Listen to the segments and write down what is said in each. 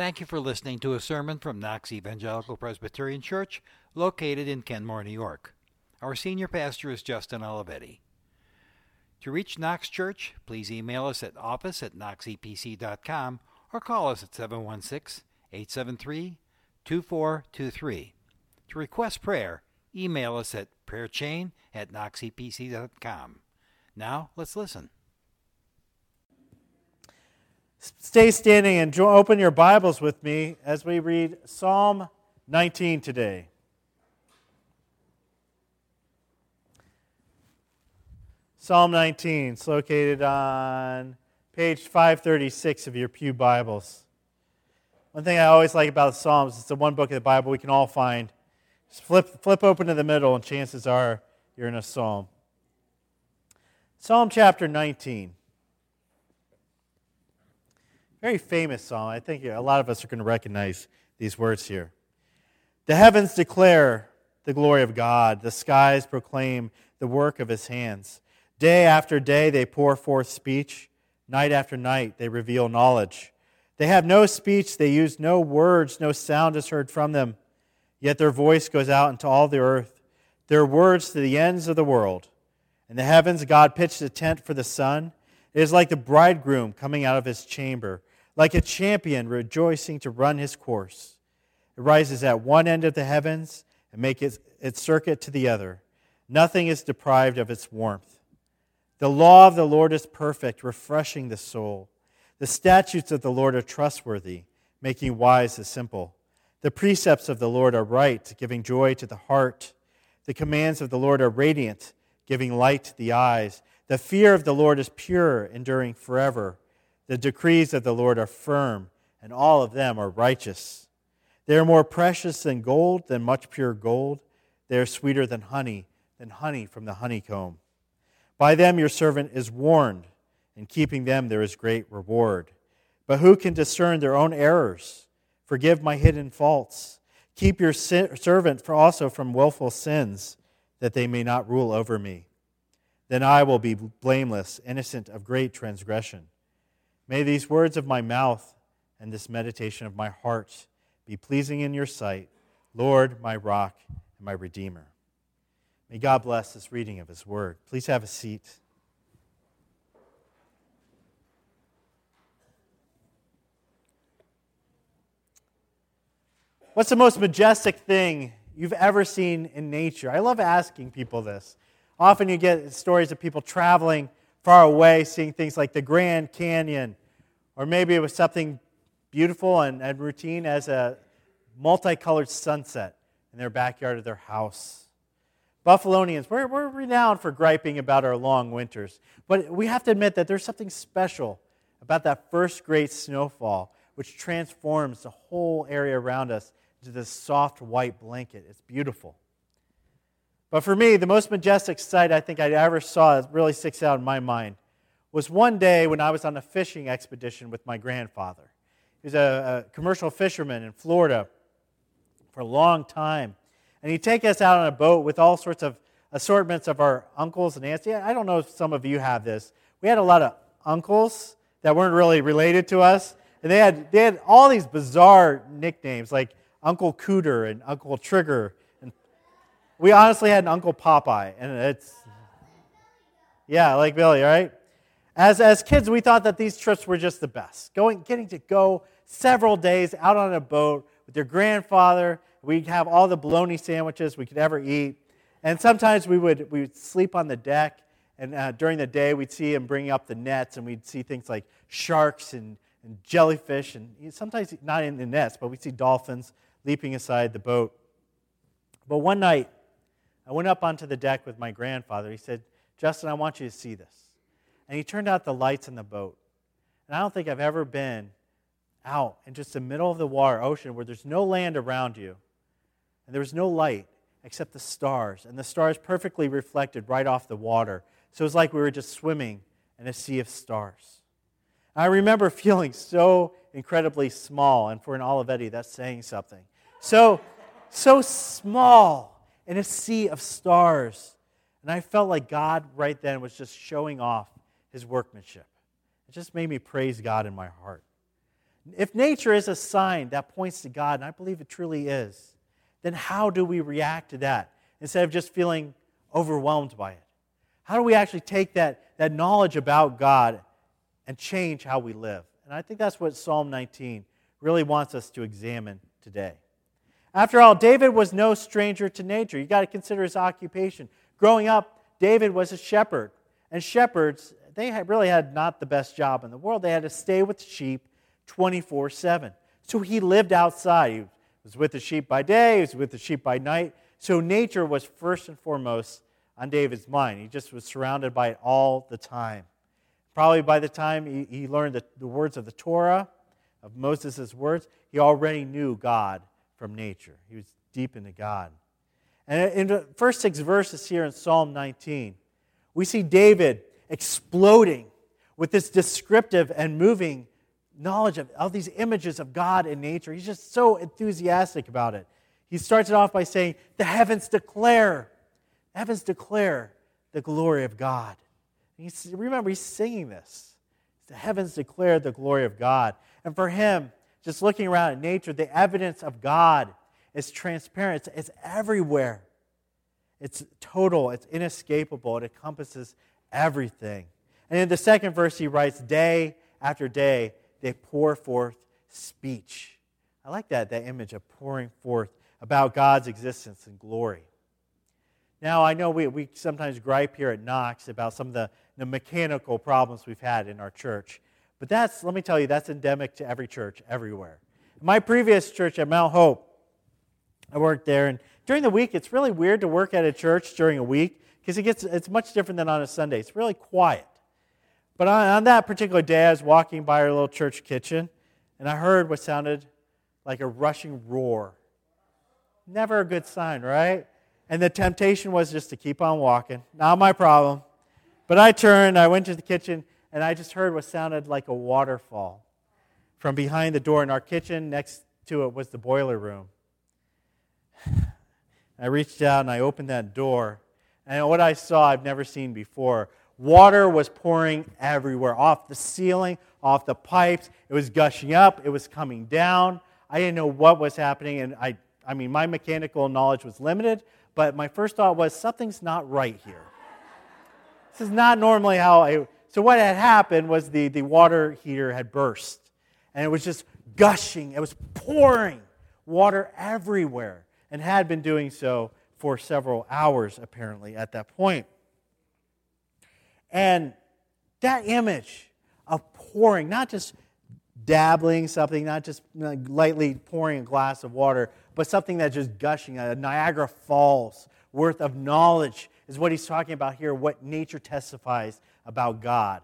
Thank you for listening to a sermon from Knox Evangelical Presbyterian Church, located in Kenmore, New York. Our senior pastor is Justin Olivetti. To reach Knox Church, please email us at office at knoxepc.com or call us at 716 873 2423. To request prayer, email us at prayerchain at knoxepc.com. Now, let's listen. Stay standing and open your Bibles with me as we read Psalm 19 today. Psalm 19 is located on page 536 of your Pew Bibles. One thing I always like about the Psalms, it's the one book of the Bible we can all find. Just flip, flip open to the middle, and chances are you're in a psalm. Psalm chapter 19. Very famous psalm. I think a lot of us are going to recognize these words here. The heavens declare the glory of God, the skies proclaim the work of his hands. Day after day they pour forth speech, night after night they reveal knowledge. They have no speech, they use no words, no sound is heard from them. Yet their voice goes out into all the earth, their words to the ends of the world. In the heavens, God pitched a tent for the sun. It is like the bridegroom coming out of his chamber like a champion rejoicing to run his course. It rises at one end of the heavens and makes its, its circuit to the other. Nothing is deprived of its warmth. The law of the Lord is perfect, refreshing the soul. The statutes of the Lord are trustworthy, making wise the simple. The precepts of the Lord are right, giving joy to the heart. The commands of the Lord are radiant, giving light to the eyes. The fear of the Lord is pure, enduring forever. The decrees of the Lord are firm, and all of them are righteous. They are more precious than gold, than much pure gold. They are sweeter than honey, than honey from the honeycomb. By them your servant is warned. In keeping them there is great reward. But who can discern their own errors? Forgive my hidden faults. Keep your servant also from willful sins, that they may not rule over me. Then I will be blameless, innocent of great transgression. May these words of my mouth and this meditation of my heart be pleasing in your sight, Lord, my rock and my redeemer. May God bless this reading of his word. Please have a seat. What's the most majestic thing you've ever seen in nature? I love asking people this. Often you get stories of people traveling far away, seeing things like the Grand Canyon or maybe it was something beautiful and, and routine as a multicolored sunset in their backyard of their house. Buffalonians, we're, we're renowned for griping about our long winters. But we have to admit that there's something special about that first great snowfall, which transforms the whole area around us into this soft white blanket. It's beautiful. But for me, the most majestic sight I think I ever saw that really sticks out in my mind was one day when I was on a fishing expedition with my grandfather. He was a, a commercial fisherman in Florida for a long time. And he'd take us out on a boat with all sorts of assortments of our uncles and aunts. Yeah, I don't know if some of you have this. We had a lot of uncles that weren't really related to us. And they had, they had all these bizarre nicknames like Uncle Cooter and Uncle Trigger. And we honestly had an Uncle Popeye. And it's, yeah, like Billy, right? As, as kids, we thought that these trips were just the best. Going, getting to go several days out on a boat with your grandfather. We'd have all the bologna sandwiches we could ever eat. And sometimes we would, we would sleep on the deck. And uh, during the day, we'd see him bringing up the nets, and we'd see things like sharks and, and jellyfish. And sometimes not in the nets, but we'd see dolphins leaping aside the boat. But one night, I went up onto the deck with my grandfather. He said, Justin, I want you to see this and he turned out the lights in the boat. And I don't think I've ever been out in just the middle of the water, ocean, where there's no land around you, and there was no light except the stars, and the stars perfectly reflected right off the water. So it was like we were just swimming in a sea of stars. I remember feeling so incredibly small, and for an Olivetti, that's saying something. So, so small in a sea of stars. And I felt like God right then was just showing off his workmanship. It just made me praise God in my heart. If nature is a sign that points to God, and I believe it truly is, then how do we react to that instead of just feeling overwhelmed by it? How do we actually take that, that knowledge about God and change how we live? And I think that's what Psalm 19 really wants us to examine today. After all, David was no stranger to nature. You got to consider his occupation. Growing up, David was a shepherd. And shepherds, they had really had not the best job in the world. They had to stay with sheep 24 7. So he lived outside. He was with the sheep by day, he was with the sheep by night. So nature was first and foremost on David's mind. He just was surrounded by it all the time. Probably by the time he, he learned the, the words of the Torah, of Moses' words, he already knew God from nature. He was deep into God. And in the first six verses here in Psalm 19, we see David exploding with this descriptive and moving knowledge of all these images of God and nature. He's just so enthusiastic about it. He starts it off by saying, The heavens declare, the heavens declare the glory of God. He's, remember, he's singing this. The heavens declare the glory of God. And for him, just looking around at nature, the evidence of God is transparent, it's, it's everywhere. It's total, it's inescapable, it encompasses everything. And in the second verse, he writes, Day after day, they pour forth speech. I like that, that image of pouring forth about God's existence and glory. Now, I know we, we sometimes gripe here at Knox about some of the, the mechanical problems we've had in our church. But that's, let me tell you, that's endemic to every church everywhere. My previous church at Mount Hope, I worked there, and during the week, it's really weird to work at a church during a week because it gets, it's much different than on a Sunday. It's really quiet. But on, on that particular day, I was walking by our little church kitchen, and I heard what sounded like a rushing roar. Never a good sign, right? And the temptation was just to keep on walking. Not my problem. But I turned, I went to the kitchen, and I just heard what sounded like a waterfall from behind the door in our kitchen. Next to it was the boiler room. I reached out and I opened that door, and what I saw I've never seen before. Water was pouring everywhere, off the ceiling, off the pipes. It was gushing up, it was coming down. I didn't know what was happening, and I, I mean, my mechanical knowledge was limited, but my first thought was something's not right here. This is not normally how I so what had happened was the, the water heater had burst, and it was just gushing. It was pouring water everywhere, and had been doing so for several hours, apparently, at that point. And that image of pouring, not just dabbling something, not just lightly pouring a glass of water, but something that's just gushing, a Niagara Falls worth of knowledge is what he's talking about here, what nature testifies about God.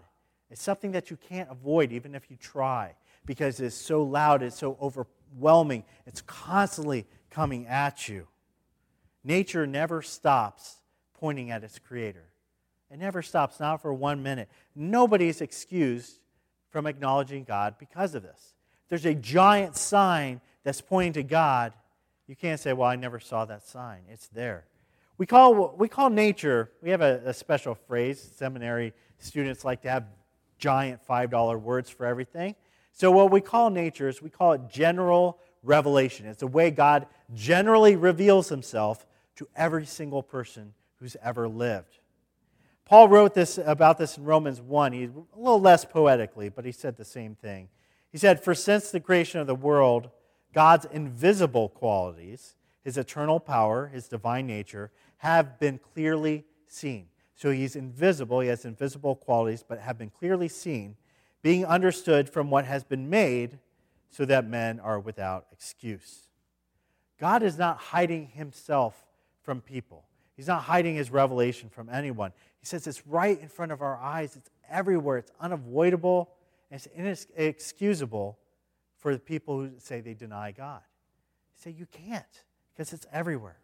It's something that you can't avoid even if you try because it's so loud, it's so overwhelming, it's constantly coming at you. Nature never stops pointing at its creator. It never stops, not for one minute. Nobody's excused from acknowledging God because of this. There's a giant sign that's pointing to God. You can't say, Well, I never saw that sign. It's there. We call, we call nature, we have a, a special phrase. Seminary students like to have giant $5 words for everything. So, what we call nature is we call it general revelation. It's a way God generally reveals himself to every single person who's ever lived. Paul wrote this about this in Romans 1. He, a little less poetically, but he said the same thing. He said, For since the creation of the world, God's invisible qualities, his eternal power, his divine nature, have been clearly seen. So he's invisible, he has invisible qualities, but have been clearly seen, being understood from what has been made, so that men are without excuse. God is not hiding himself from people. He's not hiding his revelation from anyone. He says it's right in front of our eyes, it's everywhere, it's unavoidable, and it's inexcusable for the people who say they deny God. He say you can't because it's everywhere.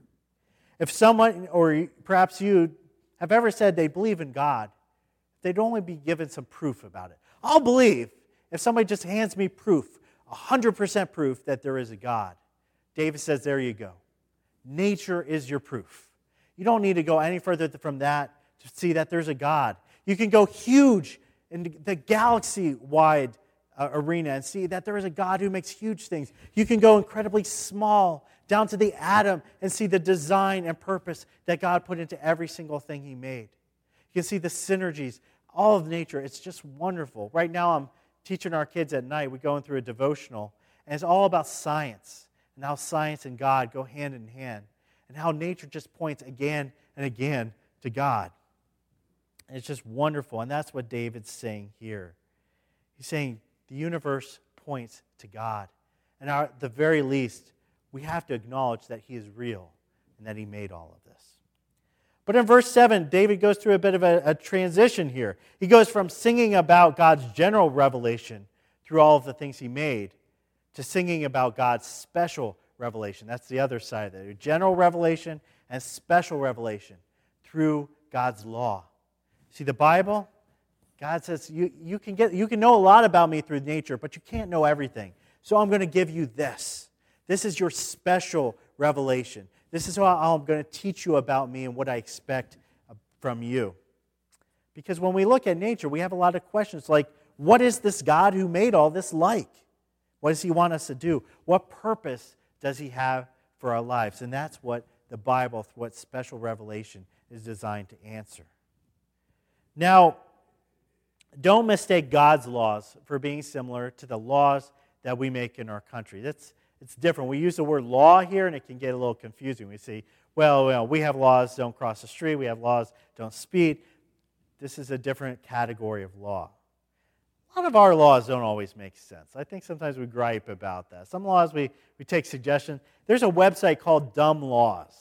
If someone, or perhaps you, have ever said they believe in God, they'd only be given some proof about it. I'll believe if somebody just hands me proof, 100% proof that there is a God. David says, There you go. Nature is your proof. You don't need to go any further from that to see that there's a God. You can go huge in the galaxy wide uh, arena and see that there is a God who makes huge things. You can go incredibly small, down to the atom, and see the design and purpose that God put into every single thing He made. You can see the synergies, all of nature. It's just wonderful. Right now, I'm teaching our kids at night. We're going through a devotional, and it's all about science and how science and God go hand in hand, and how nature just points again and again to God. And it's just wonderful, and that's what David's saying here. He's saying the universe points to God. And at the very least, we have to acknowledge that He is real and that He made all of this. But in verse 7, David goes through a bit of a, a, transition here. He goes from singing about God's general revelation through all of the things He made to singing about God's special revelation. That's the other side of it general revelation and special revelation through God's law. See, the Bible, God says, you, you, can get, you can know a lot about me through nature, but you can't know everything. So I'm going to give you this. This is your special revelation. This is how I'm going to teach you about me and what I expect uh, from you. Because when we look at nature, we have a lot of questions like, what is this God who made all this like? What does he want us to do? What purpose does he have for our lives? And that's what the Bible, what special revelation is designed to answer. Now, don't mistake God's laws for being similar to the laws that we make in our country. That's, it's different. We use the word law here, and it can get a little confusing. We say, well, well, we have laws, don't cross the street. We have laws, don't speed. This is a different category of law. A lot of our laws don't always make sense. I think sometimes we gripe about that. Some laws we, we take suggestions. There's a website called Dumb Laws.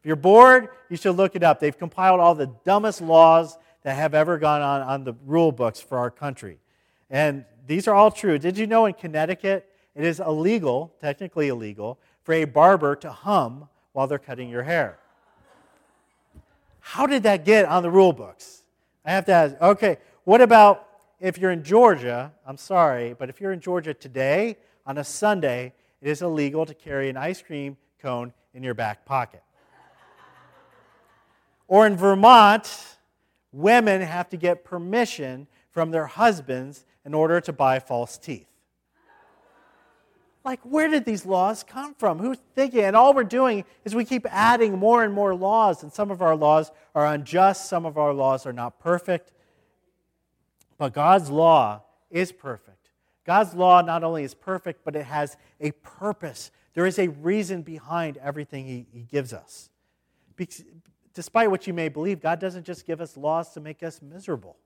If you're bored, you should look it up. They've compiled all the dumbest laws that have ever gone on on the rule books for our country. And these are all true. Did you know in Connecticut it is illegal, technically illegal, for a barber to hum while they're cutting your hair? How did that get on the rule books? I have to ask. Okay, what about if you're in Georgia? I'm sorry, but if you're in Georgia today on a Sunday, it is illegal to carry an ice cream cone in your back pocket. or in Vermont, women have to get permission from their husbands in order to buy false teeth. Like, where did these laws come from? Who's thinking? And all we're doing is we keep adding more and more laws, and some of our laws are unjust, some of our laws are not perfect. But God's law is perfect. God's law not only is perfect, but it has a purpose. There is a reason behind everything He, he gives us despite what you may believe, God doesn't just give us laws to make us miserable.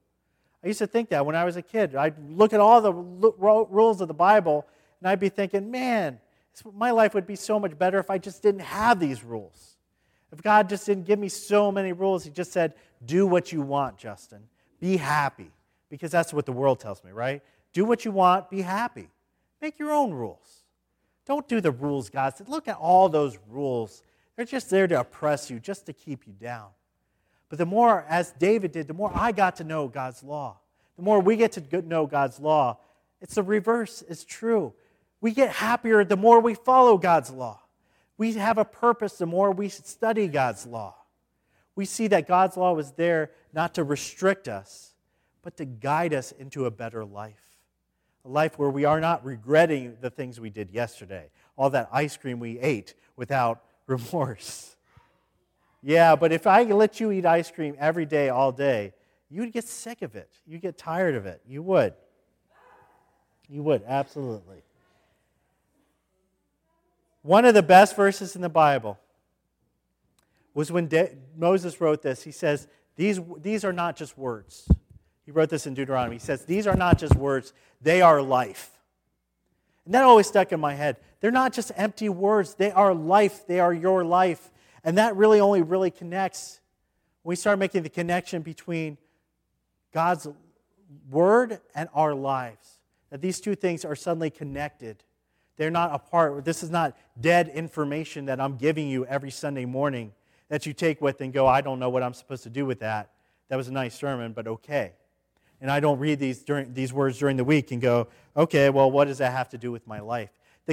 I used to think that when I was a kid. I'd look at all the rules of the Bible and I'd be thinking, man, my life would be so much better if I just didn't have these rules. If God just didn't give me so many rules, He just said, do what you want, Justin. Be happy. Because that's what the world tells me, right? Do what you want, be happy. Make your own rules. Don't do the rules God said. Look at all those rules they're just there to oppress you, just to keep you down. But the more, as David did, the more I got to know God's law. The more we get to know God's law, it's the reverse, it's true. We get happier the more we follow God's law. We have a purpose the more we study God's law. We see that God's law was there not to restrict us, but to guide us into a better life. A life where we are not regretting the things we did yesterday, all that ice cream we ate without remorse. Yeah, but if I let you eat ice cream every day, all day, you'd get sick of it. You'd get tired of it. You would. You would, absolutely. One of the best verses in the Bible was when De- Moses wrote this. He says, these, these are not just words. He wrote this in Deuteronomy. He says, These are not just words, they are life. And that always stuck in my head. They're not just empty words, they are life. They are your life. And that really only really connects when we start making the connection between God's word and our lives. That these two things are suddenly connected. They're not apart. This is not dead information that I'm giving you every Sunday morning that you take with and go, I don't know what I'm supposed to do with that. That was a nice sermon, but okay and I don't read these, during, these words during the week and go, okay, well, what does that have to do with my life?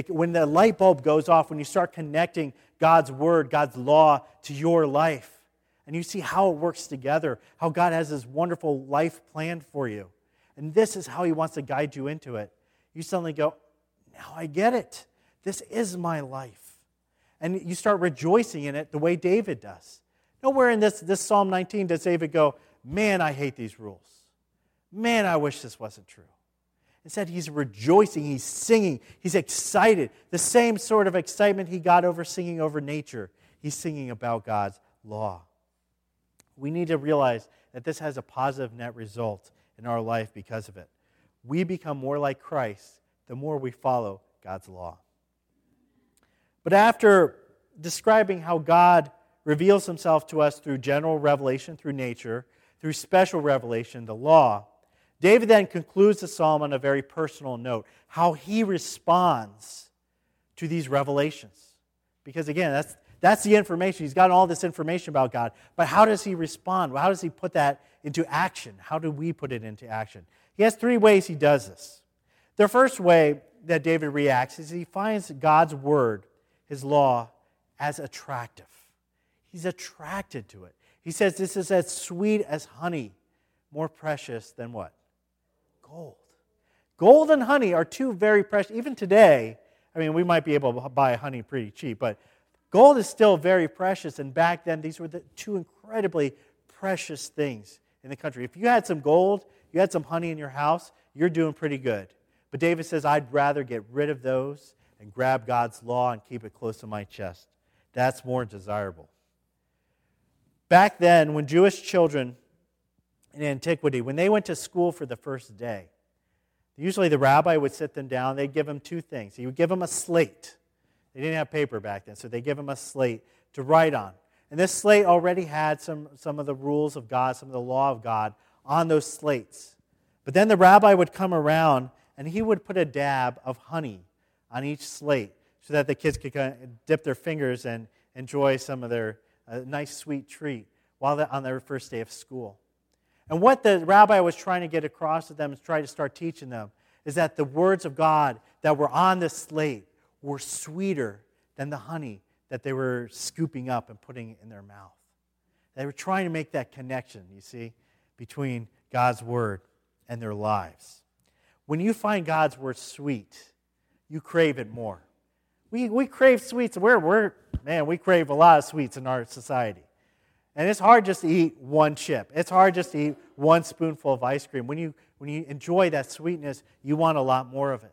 When the light bulb goes off, when you start connecting God's word, God's law to your life, and you see how it works together, how God has this wonderful life planned for you, and this is how He wants to guide you into it. you suddenly go, now I get it. This is my life. And you start rejoicing in it the way David does. Nowhere in this, this Psalm 19 does David go, Man, I hate these rules. Man, I wish this wasn't true. Instead, he's rejoicing, he's singing, he's excited. The same sort of excitement he got over singing over nature, he's singing about God's law. We need to realize that this has a positive net result in our life because of it. We become more like Christ the more we follow God's law. But after describing how God reveals himself to us through general revelation, through nature, through special revelation, the law, David then concludes the psalm on a very personal note how he responds to these revelations. Because again, that's, that's the information. He's got all this information about God. But how does he respond? How does he put that into action? How do we put it into action? He has three ways he does this. The first way that David reacts is he finds God's word, his law, as attractive. He's attracted to it. He says this is as sweet as honey, more precious than what? Gold. Gold and honey are two very precious. Even today, I mean, we might be able to buy honey pretty cheap, but gold is still very precious. And back then, these were the two incredibly precious things in the country. If you had some gold, you had some honey in your house, you're doing pretty good. But David says, I'd rather get rid of those and grab God's law and keep it close to my chest. That's more desirable. Back then, when Jewish children in antiquity, when they went to school for the first day, usually the rabbi would sit them down. They'd give them two things. He would give them a slate. They didn't have paper back then, so they give them a slate to write on. And this slate already had some, some of the rules of God, some of the law of God on those slates. But then the rabbi would come around and he would put a dab of honey on each slate so that the kids could kind of dip their fingers and enjoy some of their uh, nice sweet treat while on their first day of school. And what the rabbi was trying to get across to them and try to start teaching them is that the words of God that were on the slate were sweeter than the honey that they were scooping up and putting in their mouth. They were trying to make that connection, you see, between God's word and their lives. When you find God's word sweet, you crave it more. We, we crave sweets. We're, we're, man, we crave a lot of sweets in our society. And it's hard just to eat one chip. It's hard just to eat one spoonful of ice cream. When you, when you enjoy that sweetness, you want a lot more of it.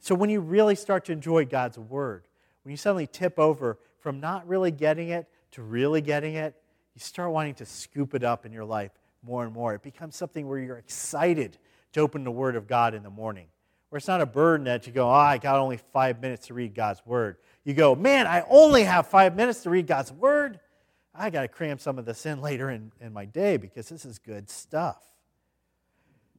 So when you really start to enjoy God's word, when you suddenly tip over from not really getting it to really getting it, you start wanting to scoop it up in your life more and more. It becomes something where you're excited to open the Word of God in the morning. Where it's not a burden that you go, oh, I got only five minutes to read God's Word. You go, man, I only have five minutes to read God's Word. I got to cram some of this in later in, in my day because this is good stuff.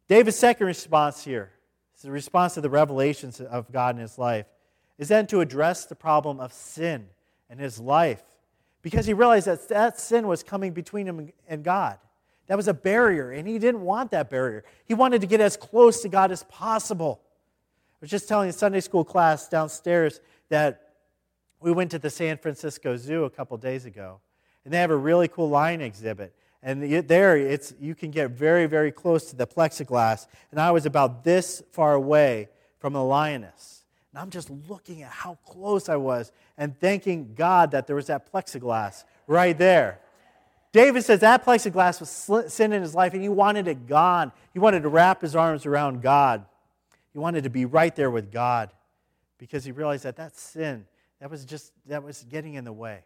David's second response here is the response to the revelations of God in his life is then to address the problem of sin in his life because he realized that that sin was coming between him and God. That was a barrier, and he didn't want that barrier. He wanted to get as close to God as possible. I was just telling a Sunday school class downstairs that we went to the San Francisco Zoo a couple days ago, and they have a really cool lion exhibit. And there, it's, you can get very, very close to the plexiglass. And I was about this far away from the lioness. And I'm just looking at how close I was and thanking God that there was that plexiglass right there. David says that plexiglass was sin in his life and he wanted it gone. He wanted to wrap his arms around God. He wanted to be right there with God because he realized that that sin, that was just, that was getting in the way.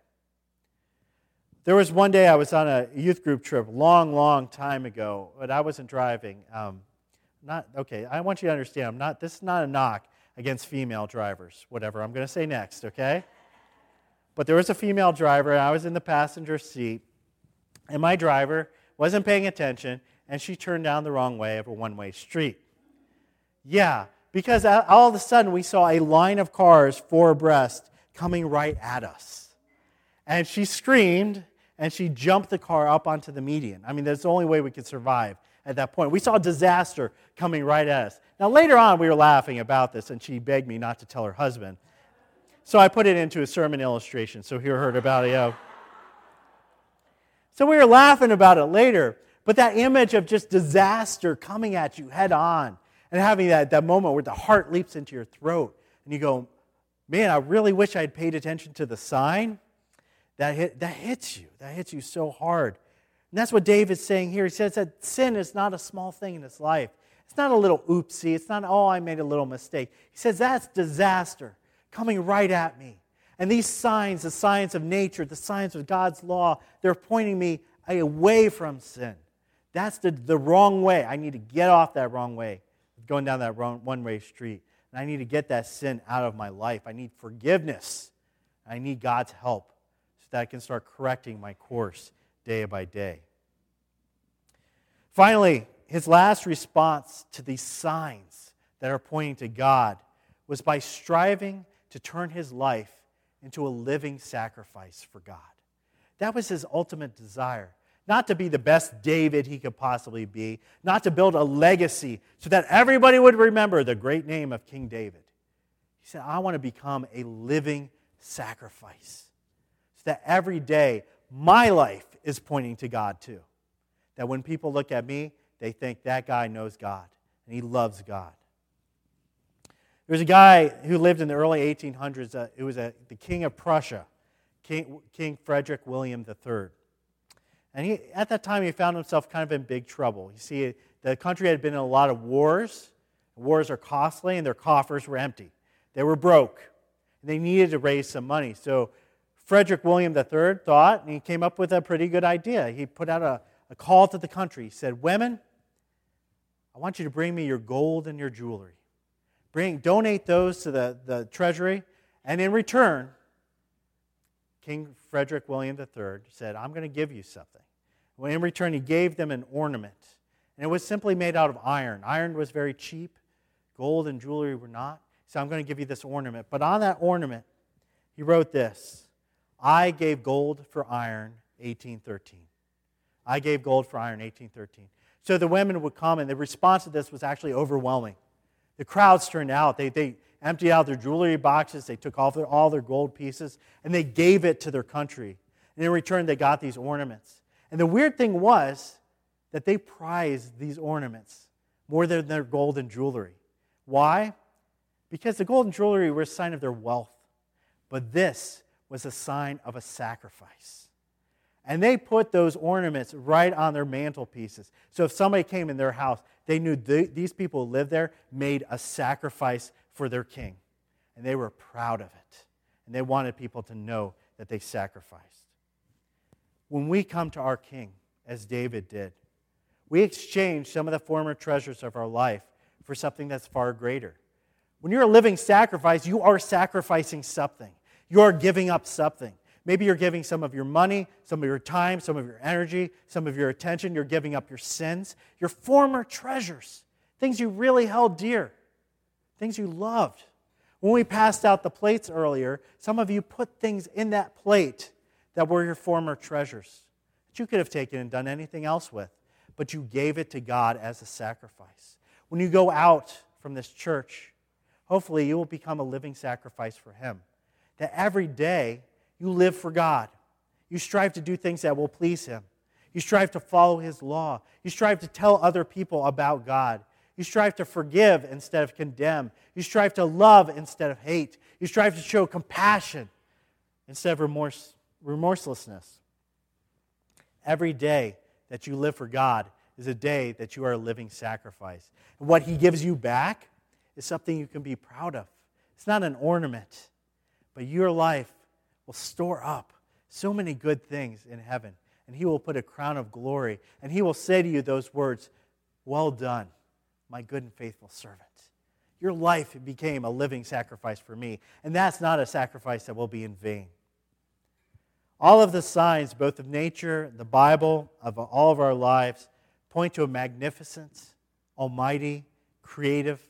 There was one day I was on a youth group trip, long, long time ago, but I wasn't driving. Um, not okay. I want you to understand. I'm not. This is not a knock against female drivers. Whatever I'm going to say next. Okay. But there was a female driver, and I was in the passenger seat, and my driver wasn't paying attention, and she turned down the wrong way of a one way street. Yeah, because all of a sudden we saw a line of cars four abreast coming right at us. And she screamed and she jumped the car up onto the median. I mean, that's the only way we could survive at that point. We saw disaster coming right at us. Now, later on, we were laughing about this, and she begged me not to tell her husband. So I put it into a sermon illustration so he heard about it. You know. So we were laughing about it later, but that image of just disaster coming at you head on, And having that, that moment where the heart leaps into your throat and you go, man, I really wish I had paid attention to the sign. That, hit, that hits you. That hits you so hard. And that's what David's saying here. He says that sin is not a small thing in his life. It's not a little oopsie. It's not, oh, I made a little mistake. He says that's disaster coming right at me. And these signs, the signs of nature, the signs of God's law, they're pointing me away from sin. That's the, the wrong way. I need to get off that wrong way, going down that one way street. And I need to get that sin out of my life. I need forgiveness. I need God's help that I can start correcting my course day by day. Finally, his last response to these signs that are pointing to God was by striving to turn his life into a living sacrifice for God. That was his ultimate desire. Not to be the best David he could possibly be, not to build a legacy so that everybody would remember the great name of King David. He said, I want to become a living sacrifice that every day my life is pointing to God too. That when people look at me, they think that guy knows God and he loves God. There was a guy who lived in the early 1800s. Uh, it was a, the king of Prussia, King, king Frederick William III. And he, at that time, he found himself kind of in big trouble. You see, the country had been in a lot of wars. Wars are costly, and their coffers were empty. They were broke, and they needed to raise some money. So Frederick William III thought, and he came up with a pretty good idea. He put out a, a call to the country. He said, Women, I want you to bring me your gold and your jewelry. Bring, donate those to the, the treasury, and in return, King Frederick William III said, I'm going to give you something. Well, in return, he gave them an ornament. And it was simply made out of iron. Iron was very cheap, gold and jewelry were not. So I'm going to give you this ornament. But on that ornament, he wrote this I gave gold for iron, 1813. I gave gold for iron, 1813. So the women would come, and the response to this was actually overwhelming. The crowds turned out. They, they emptied out their jewelry boxes, they took all their, all their gold pieces, and they gave it to their country. And in return, they got these ornaments. And the weird thing was that they prized these ornaments more than their gold and jewelry. Why? Because the gold and jewelry were a sign of their wealth. But this was a sign of a sacrifice. And they put those ornaments right on their mantelpieces. So if somebody came in their house, they knew th- these people who lived there made a sacrifice for their king. And they were proud of it. And they wanted people to know that they sacrificed. When we come to our king, as David did, we exchange some of the former treasures of our life for something that's far greater. When you're a living sacrifice, you are sacrificing something. You are giving up something. Maybe you're giving some of your money, some of your time, some of your energy, some of your attention. You're giving up your sins, your former treasures, things you really held dear, things you loved. When we passed out the plates earlier, some of you put things in that plate that were your former treasures that you could have taken and done anything else with, but you gave it to God as a sacrifice. When you go out from this church, hopefully you will become a living sacrifice for Him. That every day, you live for God. You strive to do things that will please Him. You strive to follow His law. You strive to tell other people about God. You strive to forgive instead of condemn. You strive to love instead of hate. You strive to show compassion instead of remorse, remorselessness. Every day that you live for God is a day that you are a living sacrifice. And what He gives you back is something you can be proud of. It's not an ornament, but your life will store up so many good things in heaven. And he will put a crown of glory. And he will say to you those words Well done, my good and faithful servant. Your life became a living sacrifice for me. And that's not a sacrifice that will be in vain. All of the signs, both of nature, the Bible, of all of our lives, point to a magnificent, almighty, creative,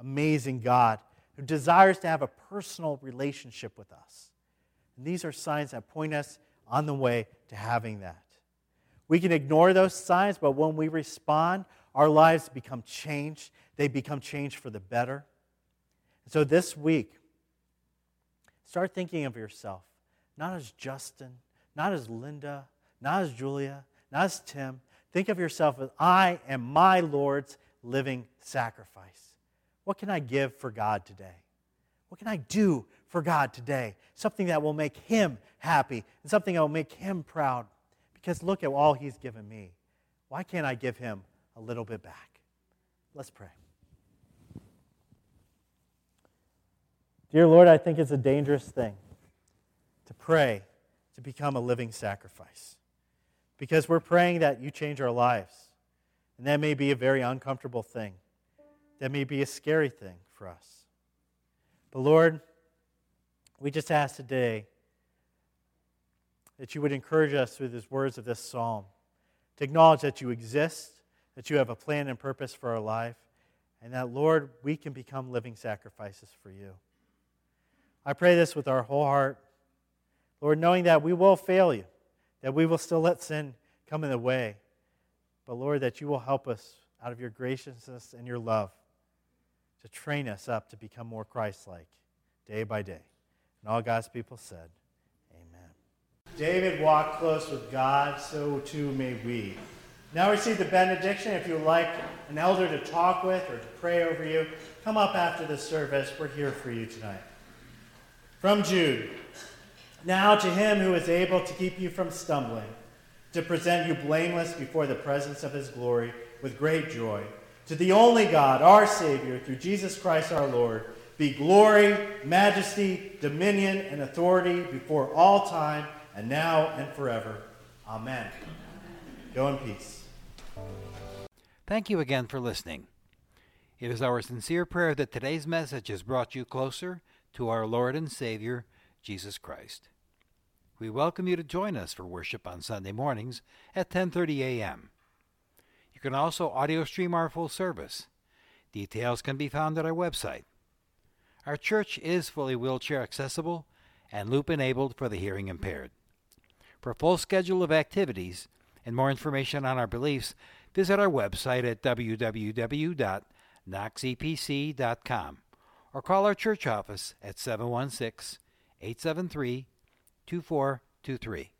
amazing God who desires to have a personal relationship with us. And these are signs that point us on the way to having that. We can ignore those signs, but when we respond, our lives become changed. They become changed for the better. So this week, start thinking of yourself not as Justin, not as Linda, not as Julia, not as Tim. Think of yourself as I am my Lord's living sacrifice. What can I give for God today? What can I do for God today? Something that will make Him happy and something that will make Him proud. Because look at all He's given me. Why can't I give Him a little bit back? Let's pray. Dear Lord, I think it's a dangerous thing to pray to become a living sacrifice because we're praying that you change our lives. And that may be a very uncomfortable thing, that may be a scary thing for us. But Lord, we just ask today that you would encourage us through the words of this psalm to acknowledge that you exist, that you have a plan and purpose for our life, and that, Lord, we can become living sacrifices for you. I pray this with our whole heart, Lord, knowing that we will fail you, that we will still let sin come in the way, but Lord, that you will help us out of your graciousness and your love to train us up to become more Christ like day by day. And all God's people said, Amen. David walked close with God, so too may we. Now receive the benediction. If you like an elder to talk with or to pray over you, come up after the service. We're here for you tonight. From Jude Now to him who is able to keep you from stumbling, to present you blameless before the presence of his glory with great joy, to the only God, our Savior, through Jesus Christ our Lord, be glory, majesty, dominion, and authority before all time, and now and forever. Amen. Go in peace. Thank you again for listening. It is our sincere prayer that today's message has brought you closer to our Lord and Savior, Jesus Christ. We welcome you to join us for worship on Sunday mornings at 10:30 a.m. You can also audio stream our full service. Details can be found at our website. Our church is fully wheelchair accessible and loop enabled for the hearing impaired. For a full schedule of activities and more information on our beliefs, visit our website at www.knoxepc.com or call our church office at 716 873 2423.